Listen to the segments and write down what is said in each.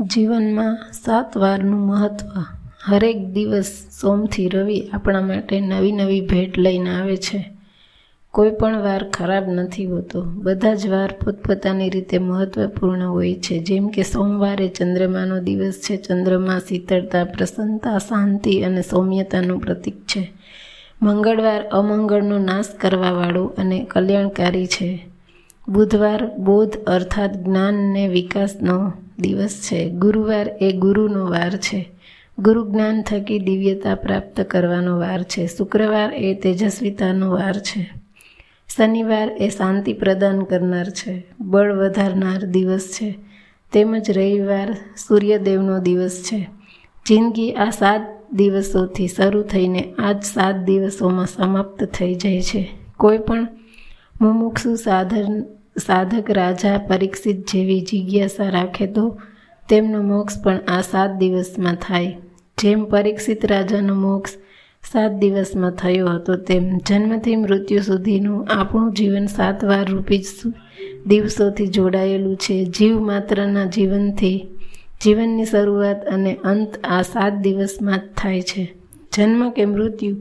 જીવનમાં સાત વારનું મહત્ત્વ હરેક દિવસ સોમથી રવિ આપણા માટે નવી નવી ભેટ લઈને આવે છે. કોઈ પણ વાર ખરાબ નથી હોતો. બધા જ વાર પોતપોતાની રીતે મહત્ત્વપૂર્ણ હોય છે. જેમ કે સોમવારે ચંદ્રમાનો દિવસ છે. ચંદ્રમા શીતળતા, પ્રસન્નતા, શાંતિ અને સૌમ્યતાનું પ્રતીક છે. મંગળવાર અમંગળનો નાશ કરવાવાળું અને કલ્યાણકારી છે. બુધવાર બોધ અર્થાત જ્ઞાનને વિકાસનો દિવસ છે. ગુરુવાર એ ગુરુનો વાર છે. ગુરુ જ્ઞાન થકી દિવ્યતા પ્રાપ્ત કરવાનો વાર છે. શુક્રવાર એ તેજસ્વીતાનો વાર છે. શનિવાર એ શાંતિ પ્રદાન કરનાર છે. બળ વધારનાર દિવસ છે. તેમજ રવિવાર સૂર્યદેવનો દિવસ છે. જિંદગી આ સાત દિવસોથી શરૂ થઈને આજ સાત દિવસોમાં સમાપ્ત થઈ જાય છે. કોઈ પણ મુમુક્ષુ સાધન સાધક રાજા પરીક્ષિત જેવી જિજ્ઞાસા રાખે તો તેમનો મોક્ષ પણ આ સાત દિવસમાં થાય. જેમ પરીક્ષિત રાજાનો મોક્ષ સાત દિવસમાં થયો હતો, તેમ જન્મથી મૃત્યુ સુધીનું આપણું જીવન સાત વાર રૂપી દિવસોથી જોડાયેલું છે. જીવ માત્રના જીવનથી જીવનની શરૂઆત અને અંત આ સાત દિવસમાં જ થાય છે. જન્મ કે મૃત્યુ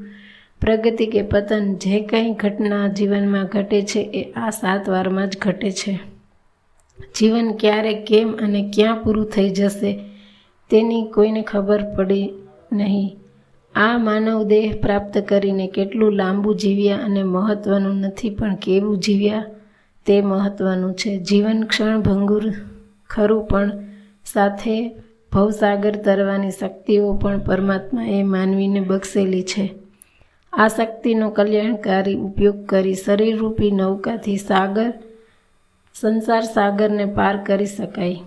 પ્રગતિ કે પતન જે કંઈ ઘટના જીવનમાં ઘટે છે, એ આ સાત વારમાં જ ઘટે છે. જીવન ક્યારે, કેમ અને ક્યાં પૂરું થઈ જશે, તેની કોઈને ખબર પડી નહીં. આ માનવ દેહ પ્રાપ્ત કરીને કેટલું લાંબુ જીવ્યા અને મહત્ત્વનું નથી, પણ કેવું જીવ્યા તે મહત્ત્વનું છે. જીવન ક્ષણ ભંગુર ખરું, પણ સાથે ભવસાગર તરવાની શક્તિઓ પણ પરમાત્માએ માનવીને બક્ષેલી છે. આ શક્તિનો કલ્યાણકારી ઉપયોગ કરી શરીરરૂપી નૌકાથી સાગર સંસાર સાગરને પાર કરી શકાય.